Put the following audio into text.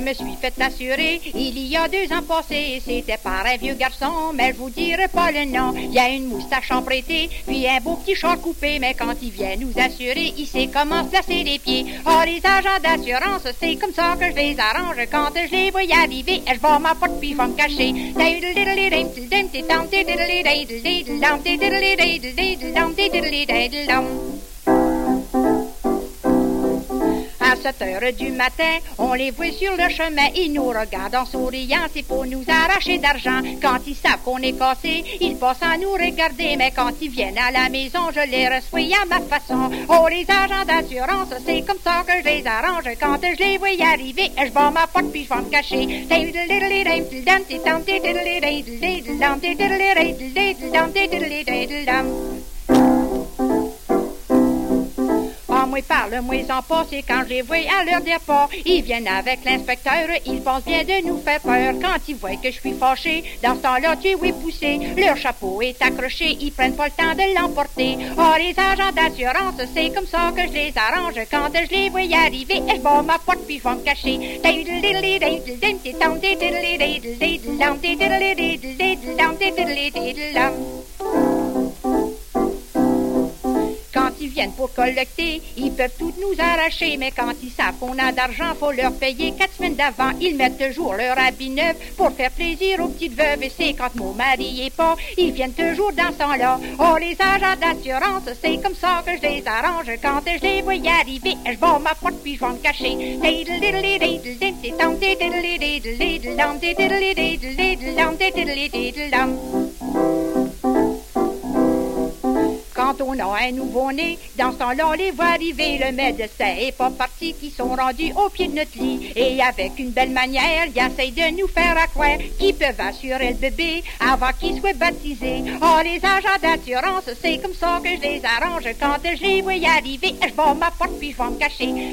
me suis fait assurer il y a deux ans passés. C'était par un vieux garçon, mais je vous dirai pas le nom. Il y a une moustache empruntée, puis un beau petit char coupé. Mais quand il vient nous assurer, il sait comment se placer les pieds. Oh, les agents d'assurance, c'est comme ça que je les arrange. Quand je les vois arriver, je vais ma porte puis je vais me cacher. 7 heures du matin, on les voit sur le chemin, ils nous regardent en souriant, c'est pour nous arracher d'argent. Quand ils savent qu'on est cassé, ils passent à nous regarder, mais quand ils viennent à la maison, je les reçois à ma façon. Oh, les agents d'assurance, c'est comme ça que je les arrange. Quand je les vois arriver, je bats ma porte puis je vais me cacher. Moi parle-moi en pas, c'est quand je les vois à leur départ. Ils viennent avec l'inspecteur, ils pensent bien de nous faire peur. Quand ils voient que je suis fâché, dans ce temps-là, tu es poussé. Leur chapeau est accroché, ils prennent pas le temps de l'emporter. Oh, les agents d'assurance, c'est comme ça que je les arrange. Quand je les vois arriver, je bats ma porte puis je vais me cacher. Pour collecter, ils peuvent tout nous arracher, mais quand ils savent qu'on a d'argent, faut leur payer quatre semaines d'avant. Ils mettent toujours leur habit neuf pour faire plaisir aux petites veuves. Et c'est quand mon mari est pas, ils viennent toujours dans temps-là. Oh, les agents d'assurance, c'est comme ça que je les arrange. Quand je les vois arriver, je vais ma porte puis je vais me cacher. On a un nouveau-né, dans ce temps-là, on les voit arriver. Le médecin est pas parti, qui sont rendus au pied de notre lit. Et avec une belle manière, ils essayent de nous faire croire qu'ils peuvent assurer le bébé avant qu'il soit baptisé. Oh, les agents d'assurance, c'est comme ça que je les arrange. Quand je les vois arriver, je vais ma porte puis je vais me cacher.